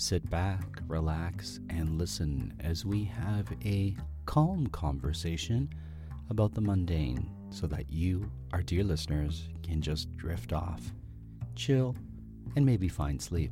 Sit back, relax, and listen as we have a calm conversation about the mundane so that you, our dear listeners, can just drift off, chill, and maybe find sleep.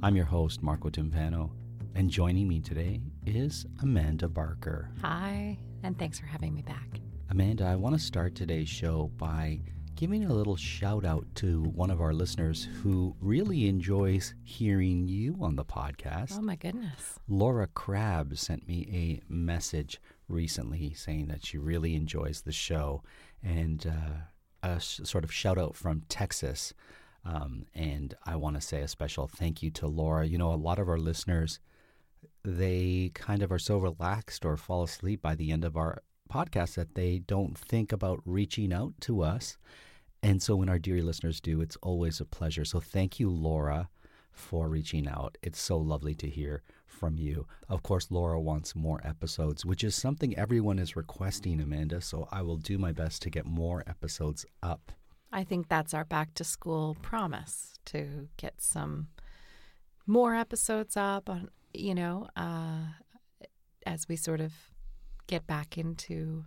I'm your host, Marco Timpano, and joining me today is Amanda Barker. Hi, and thanks for having me back. Amanda, I want to start today's show by giving a little shout out to one of our listeners who really enjoys hearing you on the podcast. Oh my goodness. Laura Crabb sent me a message recently saying that she really enjoys the show and uh, a sh- sort of shout out from Texas. Um, and I want to say a special thank you to Laura. You know, a lot of our listeners, they kind of are so relaxed or fall asleep by the end of our podcast that they don't think about reaching out to us. And so when our dear listeners do, it's always a pleasure. So thank you, Laura, for reaching out. It's so lovely to hear from you. Of course, Laura wants more episodes, which is something everyone is requesting, Amanda. So I will do my best to get more episodes up. I think that's our back to school promise to get some more episodes up on, you know, uh, as we sort of get back into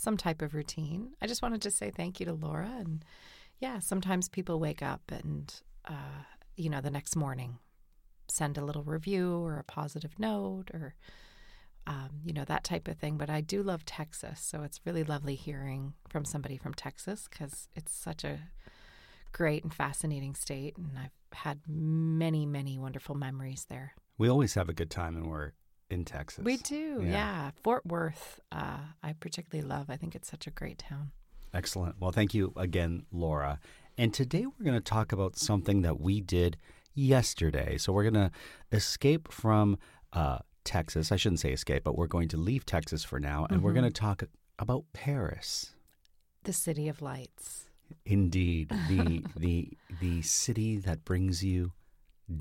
some type of routine. I just wanted to say thank you to Laura. And yeah, sometimes people wake up and, uh, you know, the next morning send a little review or a positive note or, um, you know, that type of thing. But I do love Texas. So it's really lovely hearing from somebody from Texas because it's such a great and fascinating state. And I've had many, many wonderful memories there. We always have a good time when we're in Texas. We do, Yeah. yeah. Fort Worth, uh, I particularly love. I think it's such a great town. Excellent. Well, thank you again, Laura. And today we're going to talk about something that we did yesterday. So we're going to escape from uh, Texas. I shouldn't say escape, but we're going to leave Texas for now, and we're going to talk about Paris. The City of Lights. Indeed, the the the city that brings you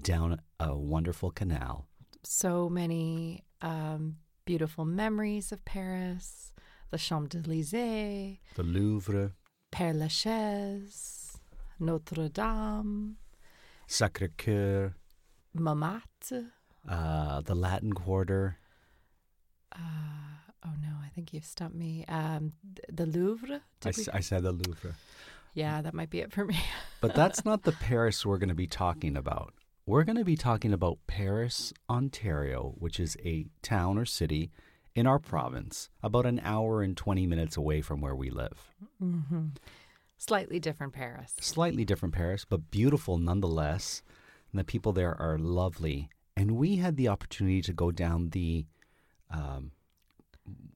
down a wonderful canal. So many um, beautiful memories of Paris. The Champs Elysees, The Louvre, Père Lachaise, Notre Dame, Sacré Coeur, Montmartre. uh, the Latin Quarter. Uh, oh no, I think you've stumped me. Um, the Louvre. I, we- I said the Louvre. yeah, that might be it for me. But that's not the Paris we're going to be talking about. We're going to be talking about Paris, Ontario, which is a town or city in our province, about an hour and 20 minutes away from where we live. hmm Slightly different Paris. Slightly different Paris, but beautiful nonetheless. And the people there are lovely. And we had the opportunity to go down the, um,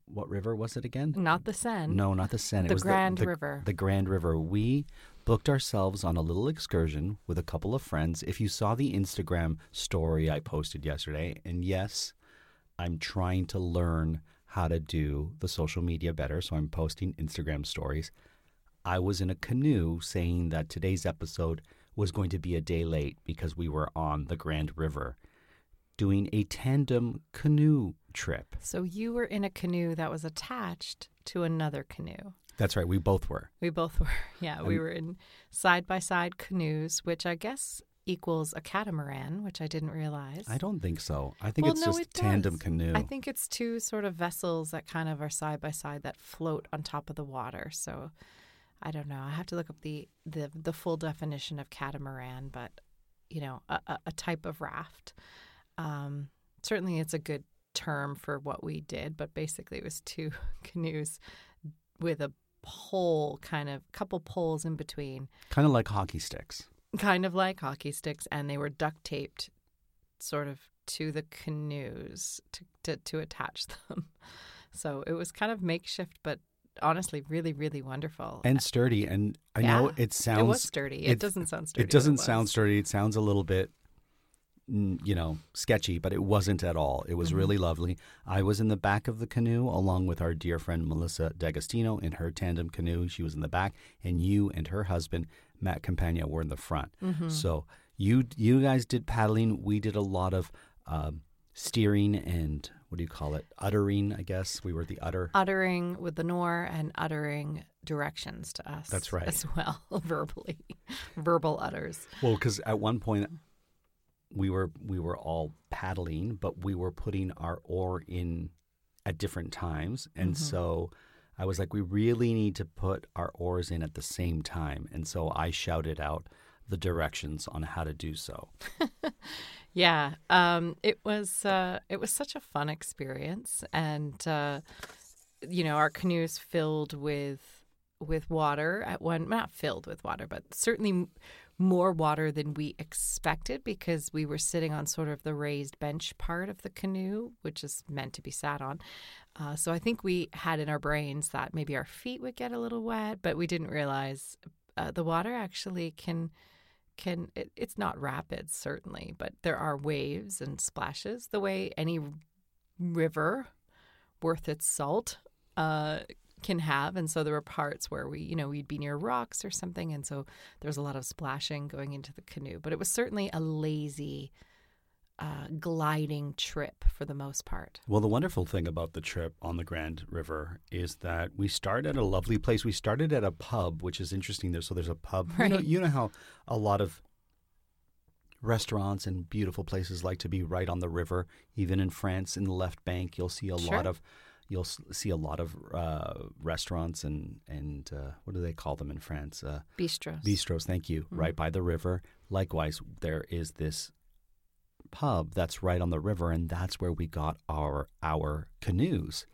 what river was it again? Not the Seine. No, not the Seine. It The was Grand the, River. The Grand River. We booked ourselves on a little excursion with a couple of friends. If you saw the Instagram story I posted yesterday, and yes, I'm trying to learn how to do the social media better, so I'm posting Instagram stories. I was in a canoe saying that today's episode was going to be a day late because we were on the Grand River doing a tandem canoe trip. So you were in a canoe that was attached to another canoe. That's right, we both were. We both were. Yeah, we were in side by side canoes, which I guess equals a catamaran, which I didn't realize. I don't think so. I think Well, it's no, just it tandem does. canoe. I think it's two sort of vessels that kind of are side by side that float on top of the water. So I don't know. I have to look up the the, the full definition of catamaran, but you know, a, a, a type of raft. Um, certainly, it's a good term for what we did, but basically, it was two canoes with a pole, kind of couple poles in between, kind of like hockey sticks. kind of like hockey sticks, and they were duct taped sort of to the canoes to, to, to attach them. So it was kind of makeshift, but honestly, really, really wonderful. and sturdy. And I know it sounds it was sturdy. It, it- doesn't sound sturdy. It doesn't sound sturdy. It sounds a little bit, you know, sketchy, but it wasn't at all. It was Mm-hmm. really lovely. I was in the back of the canoe along with our dear friend Melissa D'Agostino in her tandem canoe. She was in the back, and you and her husband Matt Campagna were in the front. Mm-hmm. So you you guys did paddling. We did a lot of um, steering and what do you call it? Uttering, I guess. We were the utter. Uttering with the Nor and uttering directions to us. That's right. As well, verbally. Verbal utters. Well, because at one point we were we were all paddling, but we were putting our oar in at different times, and so I was like, we really need to put our oars in at the same time, and so I shouted out the directions on how to do so. Yeah, um, it was uh, it was such a fun experience, and uh, you know our canoes filled with with water at one not filled with water, but certainly more water than we expected because we were sitting on sort of the raised bench part of the canoe, which is meant to be sat on. Uh, so I think we had in our brains that maybe our feet would get a little wet, but we didn't realize uh, the water actually can can it, it's not rapid certainly but there are waves and splashes the way any river worth its salt uh, can have and so there were parts where we you know we'd be near rocks or something and so there was a lot of splashing going into the canoe but it was certainly a lazy uh, gliding trip for the most part Well, the wonderful thing about the trip on the Grand River is that we start at a lovely place. We started at a pub, which is interesting. There, so there's a pub. You, know, Right. you know how a lot of restaurants and beautiful places like to be right on the river. Even in France, in the left bank, you'll see a Sure. lot of you'll see a lot of uh, restaurants and and uh, what do they call them in France? Uh, bistros Bistros, thank you, right by the river. Likewise, there is this pub that's right on the river, and that's where we got our our canoes.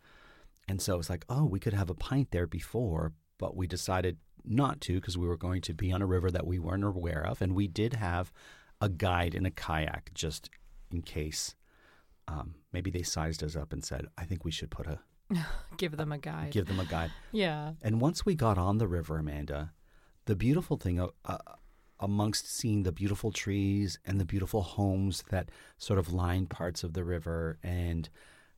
And so it's like, oh, we could have a pint there before, but we decided not to because we were going to be on a river that we weren't aware of, and we did have a guide in a kayak just in case. Um, maybe they sized us up and said, I think we should put a give them a guide give them a guide. yeah And once we got on the river, Amanda, the beautiful thing uh, uh, amongst seeing the beautiful trees and the beautiful homes that sort of line parts of the river and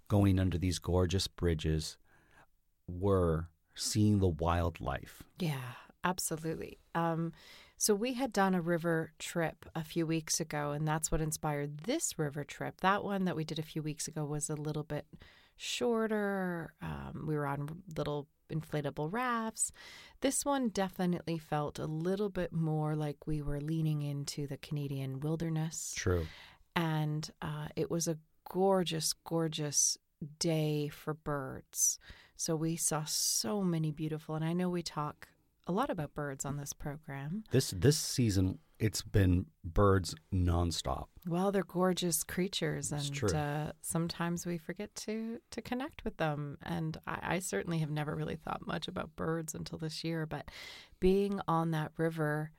going under these gorgeous bridges were seeing the wildlife. Yeah, absolutely. Um, so we had done a river trip a few weeks ago, and that's what inspired this river trip. That one that we did a few weeks ago was a little bit shorter. Um, we were on little inflatable rafts. This one definitely felt a little bit more like we were leaning into the Canadian wilderness True. and uh, it was a gorgeous, gorgeous day for birds. So we saw so many beautiful, and I know we talk a lot about birds on this program. This this season it's been birds nonstop. Well, they're gorgeous creatures, and uh, sometimes we forget to to connect with them. And I, I certainly have never really thought much about birds until this year. But being on that river,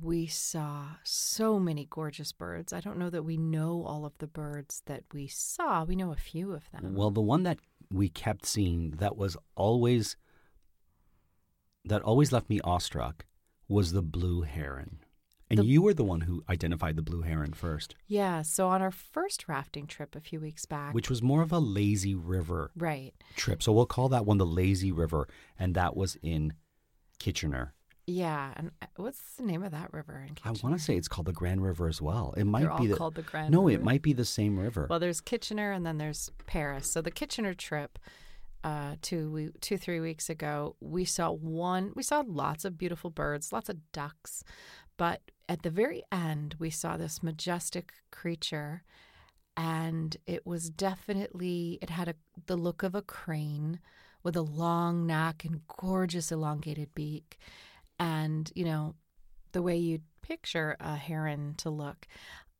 we saw so many gorgeous birds. I don't know that we know all of the birds that we saw. We know a few of them. Well, the one that we kept seeing that was always that always left me awestruck was the blue heron. And The- you were the one who identified the blue heron first, Yeah. So on our first rafting trip a few weeks back, which was more of a lazy river right. trip. So we'll call that one the lazy river, and that was in Kitchener. Yeah. And uh, what's the name of that river in I want to say it's called the Grand River as well. It might They're be all the, called the Grand No, it might be the same river. Well, there's Kitchener and then there's Paris. So the Kitchener trip, uh, two two three weeks ago, we saw one. We saw lots of beautiful birds, lots of ducks, but at the very end, we saw this majestic creature, and it was definitely it had a the look of a crane with a long neck and gorgeous elongated beak, and you know the way you'd picture a heron to look.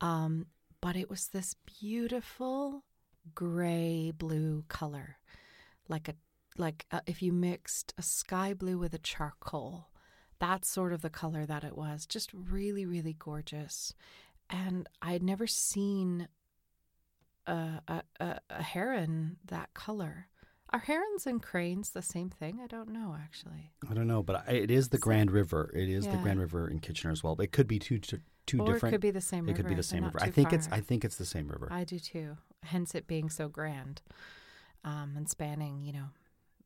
Um, but it was this beautiful gray blue color, like a like uh if you mixed a sky blue with a charcoal. That's sort of the color that it was. Just really, really gorgeous. And I had never seen a, a, a, a heron that color. Are herons and cranes the same thing? I don't know, actually. I don't know, but I, it is the Grand River. It is the Grand River in Kitchener as well. But it could be two two, two Or it different. could be the same River. It could be the same river. I think it's. I think it's the same river. I do too. Hence it being so grand um, and spanning, you know,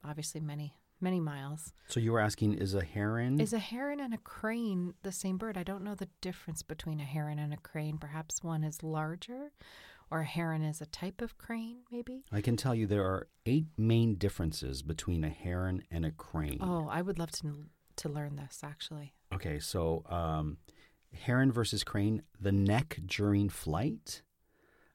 obviously many, many miles. so you were asking, is a heron? Is a heron and a crane the same bird? I don't know the difference between a heron and a crane. Perhaps one is larger, or a heron is a type of crane, maybe? I can tell you there are eight main differences between a heron and a crane. Oh, I would love to to learn this actually. Okay, so um, heron versus crane, the neck during flight.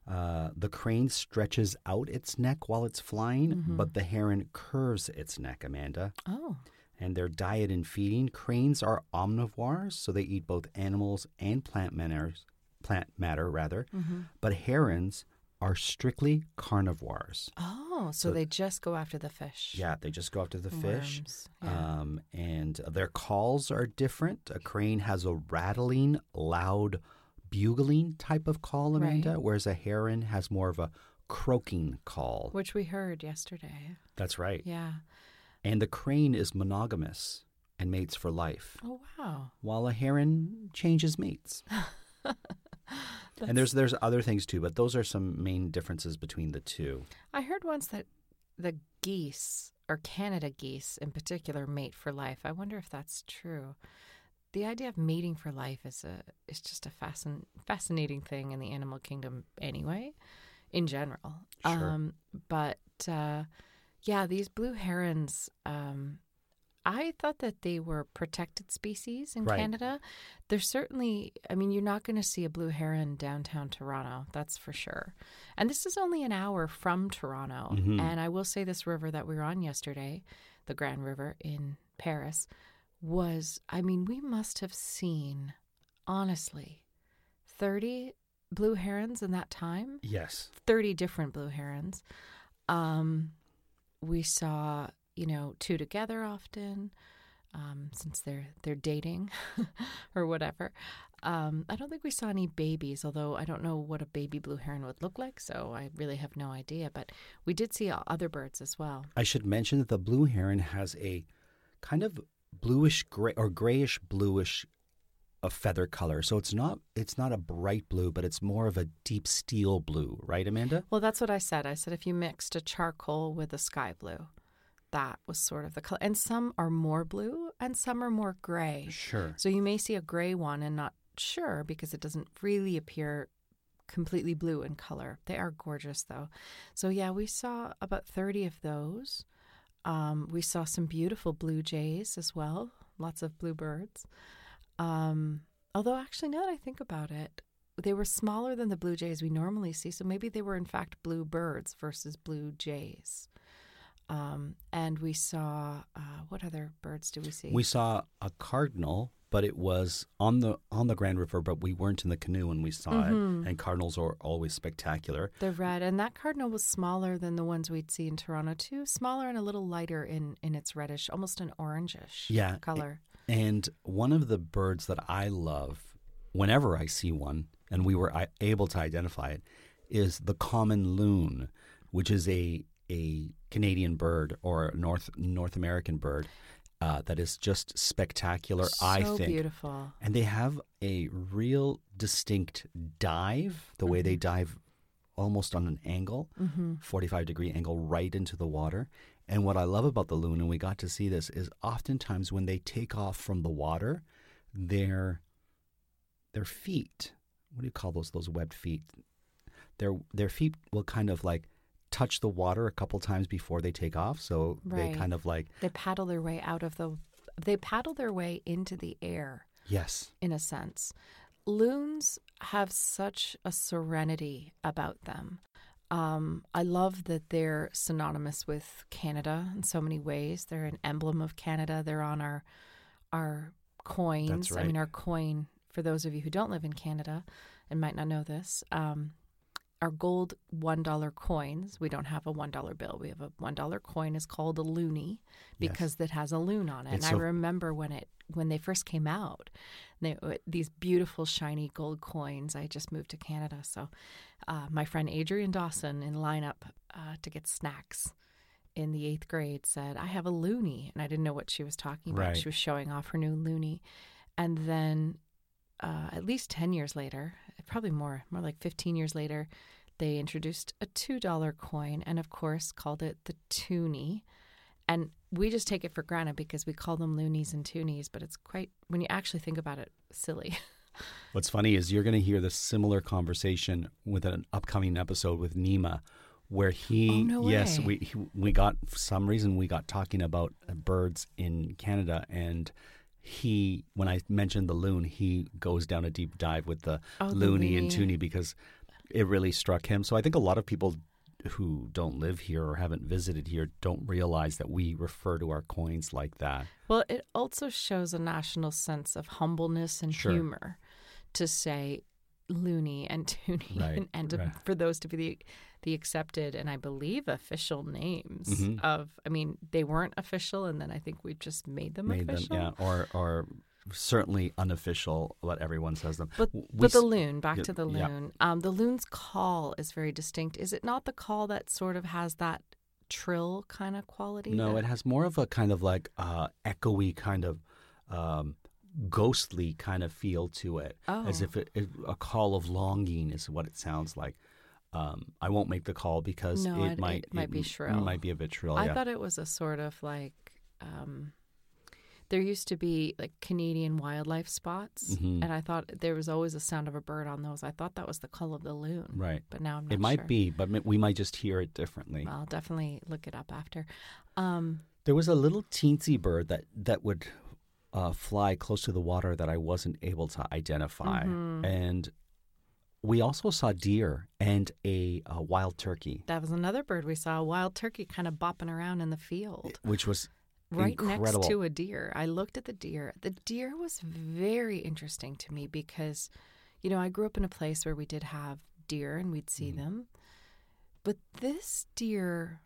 Uh, the crane stretches out its neck while it's flying, Mm-hmm. but the heron curves its neck, Amanda. Oh, And their diet and feeding, cranes are omnivores, so they eat both animals and plant matters, plant matter rather. Mm-hmm. But herons are strictly carnivores. oh, so, So- they just go after the fish. Yeah, they just go after the fish. Worms, yeah. Um, and their calls are different. A crane has a rattling, loud, bugling type of call, Amanda, Right. whereas a heron has more of a croaking call. Which we heard yesterday. That's right. Yeah. And the crane is monogamous and mates for life, Oh wow. while a heron changes mates. and there's there's other things too, but those are some main differences between the two. I heard once that the geese, or Canada geese in particular, mate for life. I wonder if that's true. The idea of mating for life is a is just a fascin- fascinating thing in the animal kingdom, anyway, in general. Sure. Um, but uh, yeah, these blue herons. Um, I thought that they were protected species in Right. Canada. They're certainly, I mean, you're not going to see a blue heron downtown Toronto, that's for sure. And this is only an hour from Toronto. Mhm. And I will say this river that we were on yesterday, the Grand River in Paris, was, I mean, we must have seen, honestly, 30 blue herons in that time. Yes. 30 different blue herons. Um, we saw, you know, two together often, um, since they're they're dating or whatever. Um, I don't think we saw any babies, although I don't know what a baby blue heron would look like, so I really have no idea. But we did see other birds as well. I should mention that the blue heron has a kind of bluish gray or grayish bluish a feather color. So it's not it's not a bright blue, but it's more of a deep steel blue, right, Amanda? Well, that's what I said. I said if you mixed a charcoal with a sky blue, that was sort of the color. And some are more blue and some are more gray. Sure. So you may see a gray one and not sure because it doesn't really appear completely blue in color. They are gorgeous though. So yeah, we saw about 30 of those. Um, we saw some beautiful blue jays as well, lots of bluebirds. Um, although actually now that I think about it, they were smaller than the blue jays we normally see, so maybe they were in fact blue birds versus blue jays. Um, and we saw uh, what other birds did we see? We saw a cardinal, but it was on the on the Grand River, but we weren't in the canoe when we saw Mhm. it. And cardinals are always spectacular. They're red, and that cardinal was smaller than the ones we'd see in Toronto too. Smaller and a little lighter in in its reddish, almost an orangish Yeah. color. And one of the birds that I love, whenever I see one, and we were able to identify it, is the common loon, which is a a Canadian bird or North North American bird uh, that is just spectacular. so I think. beautiful. And they have a real distinct dive, the way Mm-hmm. they dive almost on an angle, hmm 45 degree angle right into the water. And what I love about the loon, and we got to see this, is oftentimes when they take off from the water, their their feet, what do you call those? Those webbed feet. Their their feet will kind of like touch the water a couple times before they take off. So they kind of like They paddle their way out of the. They paddle their way into the air Yes. in a sense. Loons have such a serenity about them. Um, I love that they're synonymous with Canada in so many ways. They're an emblem of Canada. They're on our our coins. I mean, our coin. For those of you who don't live in Canada and might not know this, um, our gold one dollar coins. We don't have a one dollar bill. We have a one dollar coin. is called a loonie because it has a loon on it. It's and I remember when it when they first came out, they, uh, these beautiful shiny gold coins. I just moved to Canada, so uh, my friend Adrian Dawson in lineup uh, to get snacks in the eighth grade said, "I have a loonie," and I didn't know what she was talking about. Right. She was showing off her new loonie, and then uh, at least 10 years later, probably more, more like 15 years later, they introduced a $2 coin and, of course, called it the toonie. And we just take it for granted because we call them loonies and toonies, but it's quite, when you actually think about it, silly. What's funny is you're going to hear this similar conversation with an upcoming episode with Nima, where he, Oh, no yes, we he, we got for some reason we got talking about birds in Canada, and he, when I mentioned the loon, he goes down a deep dive with the Oh, the loony and toonie because it really struck him. So I think a lot of people who don't live here or haven't visited here don't realize that we refer to our coins like that. Well, it also shows a national sense of humbleness and Sure. humor to say loony and toonie Right, and, and to- right. for those to be the, the accepted and I believe official names Mhm. of I mean they weren't official and then I think we've just made them Made them, official. yeah, or or certainly unofficial, what everyone says them. But we but the loon, back yeah, to the yeah. loon. Um, the loon's call is very distinct. Is it not the call that sort of has that trill kind of quality? No, that- it has more of a kind of like uh, echoey kind of um, ghostly kind of feel to it, as Oh. if it, it, a call of longing is what it sounds like. Um, I won't make the call because No, it it- might it might be m- shrill. might be a bit shrill. I yeah. thought it was a sort of like um, there used to be like Canadian wildlife spots, Mhm. and I thought there was always a sound of a bird on those. I thought that was the call of the loon, right. But now I'm not It might sure. be, but we might just hear it differently. I'll definitely look it up after. Um, There was a little teensy bird that that would uh, fly close to the water that I wasn't able to identify, Mm-hmm. and we also saw deer and a, uh wild turkey, that was another bird we saw, a wild turkey, kind of bopping around in the field. which was right incredible. next to a deer. I looked at the deer. The deer was very interesting to me because, you know, I grew up in a place where we did have deer and we'd see them. But this deer,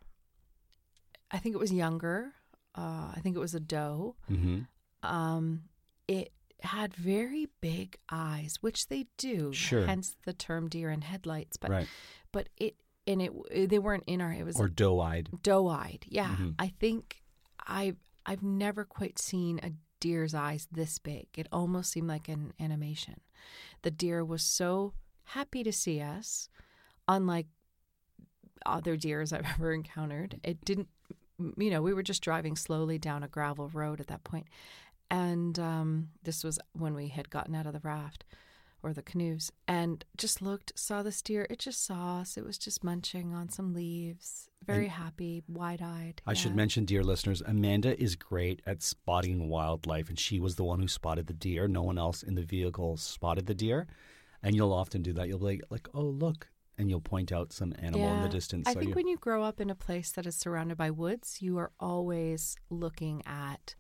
I think it was younger. Uh, I think it was a doe. hmm Um, it had very big eyes, which they do. Sure. Hence the term deer in headlights. But right, but it and it they weren't in our. It was or doe-eyed. doe-eyed. Yeah, Mhm. I think I I've never quite seen a deer's eyes this big. It almost seemed like an animation. The deer was so happy to see us, unlike other deers I've ever encountered. It didn't, you know, we were just driving slowly down a gravel road at that point, and um, this was when we had gotten out of the raft or the canoes and just looked, saw this deer. It just saw us. It was just munching on some leaves, very happy, wide eyed. I should mention, dear listeners, Amanda is great at spotting wildlife, and she was the one who spotted the deer. No one else in the vehicle spotted the deer, and you'll often do that. You'll be like, like oh look, and you'll point out some animal in the distance. I so think you, when you grow up in a place that is surrounded by woods, you are always looking at,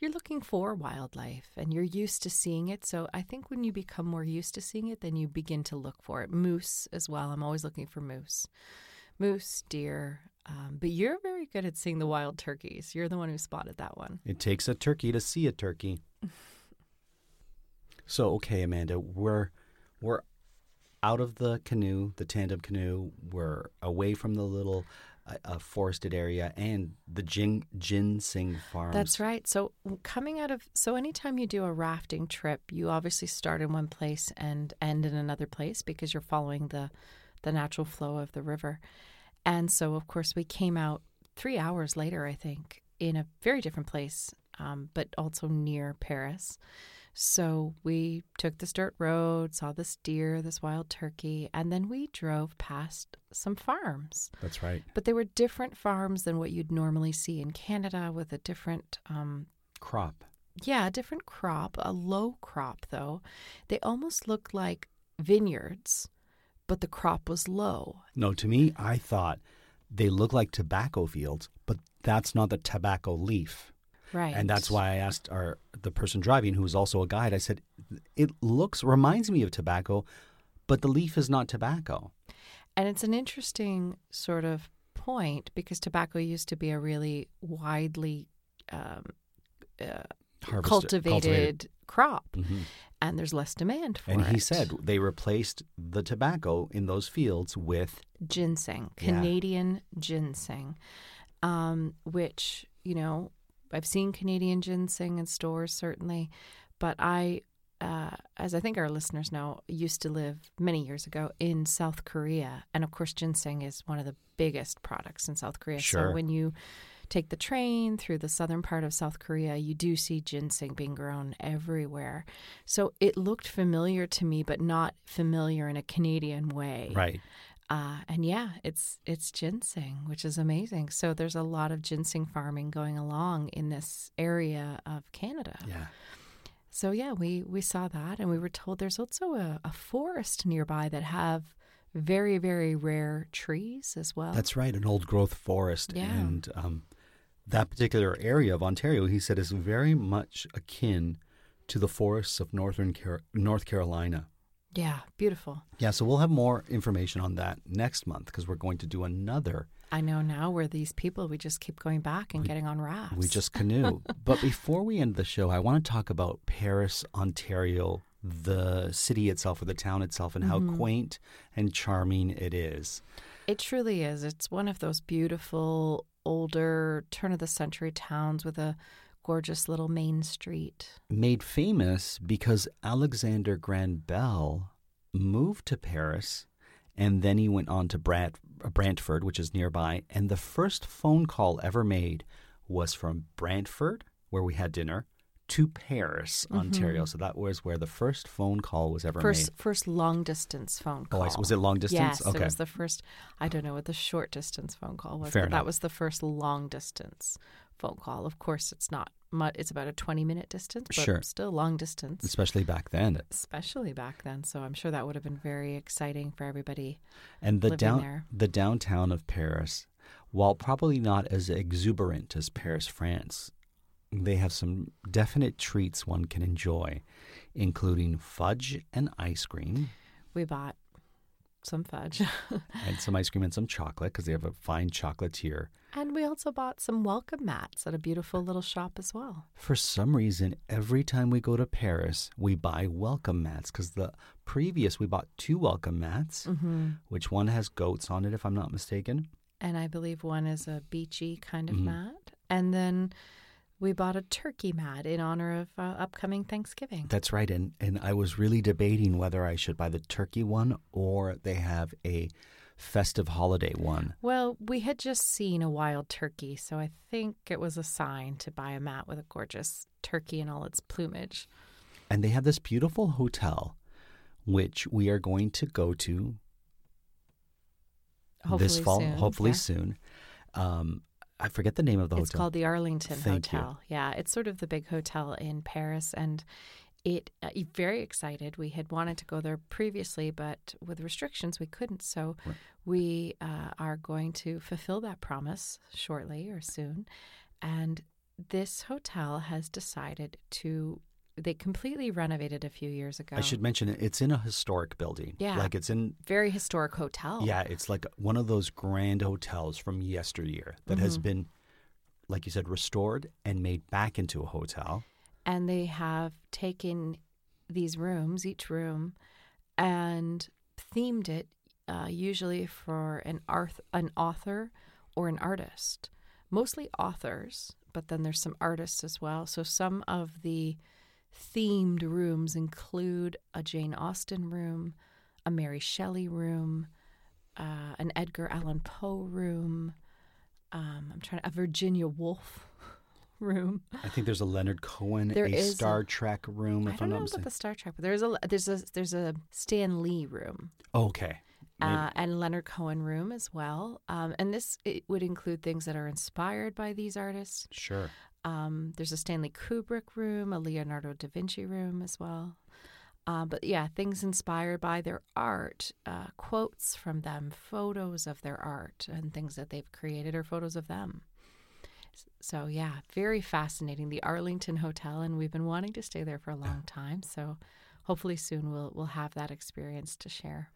you're looking for wildlife and you're used to seeing it. So I think when you become more used to seeing it, then you begin to look for it. Moose as well. I'm always looking for moose, moose, deer. Um, but you're very good at seeing the wild turkeys. You're the one who spotted that one. It takes a turkey to see a turkey. so okay, Amanda, we're we're out of the canoe, the tandem canoe. We're away from the little uh, forested area and the gin, ginseng farms. That's right. So coming out of so anytime you do a rafting trip, you obviously start in one place and end in another place because you're following the the natural flow of the river. And so of course we came out 3 hours later I think in a very different place um, but also near Paris. So we took this dirt road, saw this deer, this wild turkey, and then we drove past some farms. That's right. But they were different farms than what you'd normally see in Canada with a different, um, Crop. Yeah, a different crop, a low crop though. They almost looked like vineyards, but the crop was low. No, to me, I thought they look like tobacco fields, but that's not the tobacco leaf. Right. And that's why I asked our the person driving, who was also a guide. I said, "It looks reminds me of tobacco, but the leaf is not tobacco." And it's an interesting sort of point because tobacco used to be a really widely um, uh, Harvested- cultivated, crop, Mhm. and there's less demand for And it. And he said they replaced the tobacco in those fields with ginseng, Yeah. Canadian ginseng, um, which, you know, I've seen Canadian ginseng in stores, certainly, but I, uh, as I think our listeners know, used to live many years ago in South Korea. And of course, ginseng is one of the biggest products in South Korea. Sure. So when you take the train through the southern part of South Korea, you do see ginseng being grown everywhere. So it looked familiar to me, but not familiar in a Canadian way. right. Uh, and yeah, it's it's ginseng, which is amazing. So there's a lot of ginseng farming going along in this area of Canada. Yeah. So yeah, we we saw that, and we were told there's also a, a forest nearby that have very very rare trees as well. That's right, an old growth forest. Yeah. And um, that particular area of Ontario, he said, is very much akin to the forests of northern Car- North Carolina. Yeah, beautiful. Yeah, so we'll have more information on that next month because we're going to do another. I know now we're these people. We just keep going back and getting on rafts. We just canoe. but before we end the show, I want to talk about Paris, Ontario, the city itself or the town itself, and Mm-hmm. how quaint and charming it is. It truly is. It's one of those beautiful, older, turn of the century towns with a gorgeous little main street. Made famous because Alexander Graham Bell moved to Paris and then he went on to Brant- Brantford, which is nearby. And the first phone call ever made was from Brantford, where we had dinner, to Paris, Ontario. So that was where the first phone call was ever Mm-hmm. First, made. first long distance phone Oh, call. See. Was it long distance? Yes, Okay. it was the first. I don't know what the short distance phone call was, Fair but enough. that was the first long distance phone call. Of course, it's not much. It's about a twenty minute distance, but Sure. still long distance, Especially back then. especially back then. So I'm sure that would have been very exciting for everybody. And the down there. the downtown of Paris, while probably not as exuberant as Paris, France, they have some definite treats one can enjoy, including fudge and ice cream, We bought some fudge, and some ice cream and some chocolate because they have a fine chocolatier. and we also bought some welcome mats at a beautiful little shop as well. For some reason, every time we go to Paris, we buy welcome mats because the previous we bought two welcome mats, Mm-hmm. which one has goats on it, if I'm not mistaken. and I believe one is a beachy kind of Mhm. mat. And then we bought a turkey mat in honor of uh, upcoming Thanksgiving. That's right, and and I was really debating whether I should buy the turkey one or they have a festive holiday one. well, we had just seen a wild turkey, so I think it was a sign to buy a mat with a gorgeous turkey in all its plumage. And they have this beautiful hotel, which we are going to go to Hopefully this fall, soon, hopefully yeah. soon. Um, I forget the name of the It's hotel. It's called the Arlington Thank you. Hotel. Yeah, it's sort of the big hotel in Paris, and it uh, very excited. We had wanted to go there previously, but with restrictions, we couldn't. So Right. we uh, are going to fulfill that promise shortly or soon. And this hotel has decided to. They completely renovated a few years ago. I should mention it. It's in a historic building. Yeah. like it's in. Very historic hotel. Yeah, it's like one of those grand hotels from yesteryear that has Mhm. been, like you said, restored and made back into a hotel. and they have taken these rooms, each room, and themed it uh, usually for an arth- an author or an artist. Mostly authors, but then there's some artists as well. So some of the themed rooms include a Jane Austen room, a Mary Shelley room, uh, an Edgar Allan Poe room. Um, I'm trying a Virginia Woolf room. I think there's a Leonard Cohen, There a is a- Star Trek room, I if don't I'm know about the Star Trek, but there's a there's a there's a Stan Lee room okay. Uh, and Leonard Cohen room as well. Um, and this it would include things that are inspired by these artists. sure. Um, there's a Stanley Kubrick room, a Leonardo da Vinci room as well. Uh, but yeah, things inspired by their art, uh, quotes from them, photos of their art, and things that they've created, or photos of them. So yeah, very fascinating. The Arlington Hotel, and we've been wanting to stay there for a long time. So hopefully soon we'll we'll have that experience to share.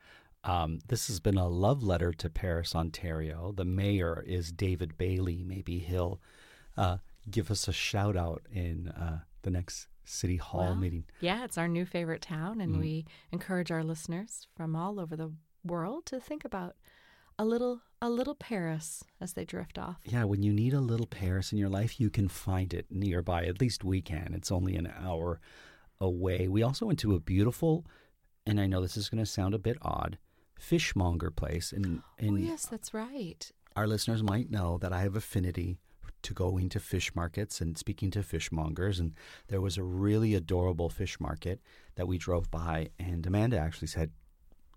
Um, this has been a love letter to Paris, Ontario. The mayor is David Bailey. Maybe he'll uh, give us a shout out in uh, the next city hall Well, meeting. Yeah, it's our new favorite town, and Mm. we encourage our listeners from all over the world to think about a little a little Paris as they drift off. Yeah, when you need a little Paris in your life, you can find it nearby. At least we can. It's only an hour away. We also went to a beautiful, and I know this is going to sound a bit odd, fishmonger place. And, and oh yes, that's right. our listeners might know that I have affinity to going to fish markets and speaking to fishmongers. And there was a really adorable fish market that we drove by, and Amanda actually said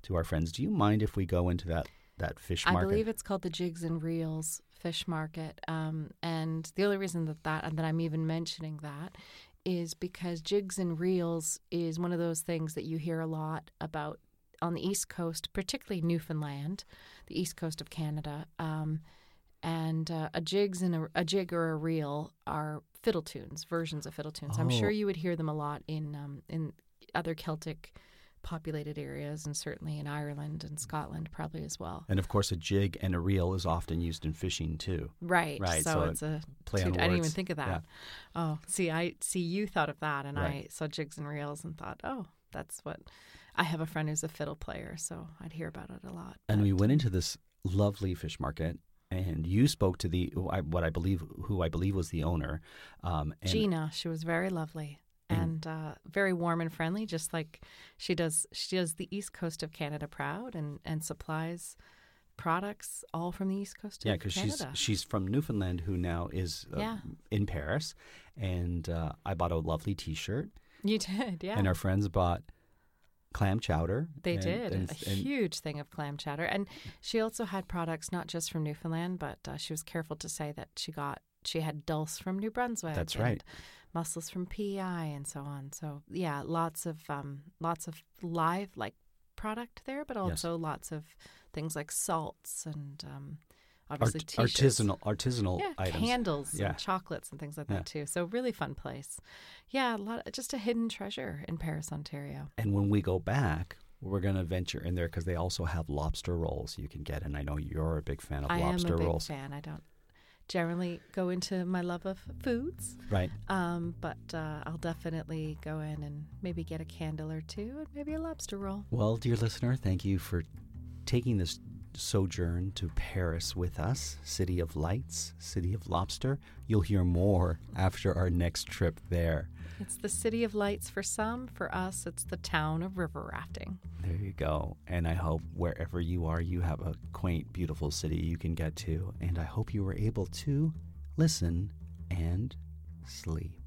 to our friends, "Do you mind if we go into that that fish market? I believe it's called the Jigs and Reels Fish Market. Um, and the only reason that, that that I'm even mentioning that is because jigs and reels is one of those things that you hear a lot about on the East Coast, particularly Newfoundland, the East Coast of Canada. Um, and uh, a jigs and a, a jig or a reel are fiddle tunes, versions of fiddle tunes. I'm Oh. sure you would hear them a lot in um, in other Celtic populated areas, and certainly in Ireland and Scotland, probably as well. and of course, a jig and a reel is often used in fishing too. Right. Right, So, so it's a play on dude, I didn't even think of that. Yeah. Oh, see, I see you thought of that, and I saw jigs and reels and thought, oh, that's what. I have a friend who's a fiddle player, so I'd hear about it a lot. And we went into this lovely fish market, and you spoke to the what I believe who I believe was the owner, um, and Gina. She was very lovely And- and uh, very warm and friendly, just like she does. She does the East Coast of Canada proud, and and supplies products all from the East Coast Of Yeah, because she's she's from Newfoundland, who now is uh, Yeah. in Paris, and uh, I bought a lovely T-shirt, you did, yeah. and our friends bought clam chowder. They and- did and- a and- huge thing of clam chowder, and she also had products not just from Newfoundland, but uh, she was careful to say that she got she had dulse from New Brunswick. That's and right. Mussels from PEI and so on. So yeah, lots of um, lots of live like product there, but also lots of things like salts and um, obviously art- artisanal artisanal Yeah, items. candles Yeah. and chocolates and things like Yeah. that too. So really fun place. Yeah, a lot just a hidden treasure in Paris, Ontario. And when we go back, we're going to venture in there because they also have lobster rolls you can get, and I know you're a big fan of I am lobster a big rolls, fan. I don't generally go into my love of foods, right? um, but uh, I'll definitely go in and maybe get a candle or two and maybe a lobster roll. Well, dear listener, thank you for taking this sojourn to Paris with us, City of Lights, City of Lobster. You'll hear more after our next trip there. It's the city of lights for some. For us, it's the town of river rafting. There you go. And I hope wherever you are, you have a quaint, beautiful city you can get to. And I hope you were able to listen and sleep.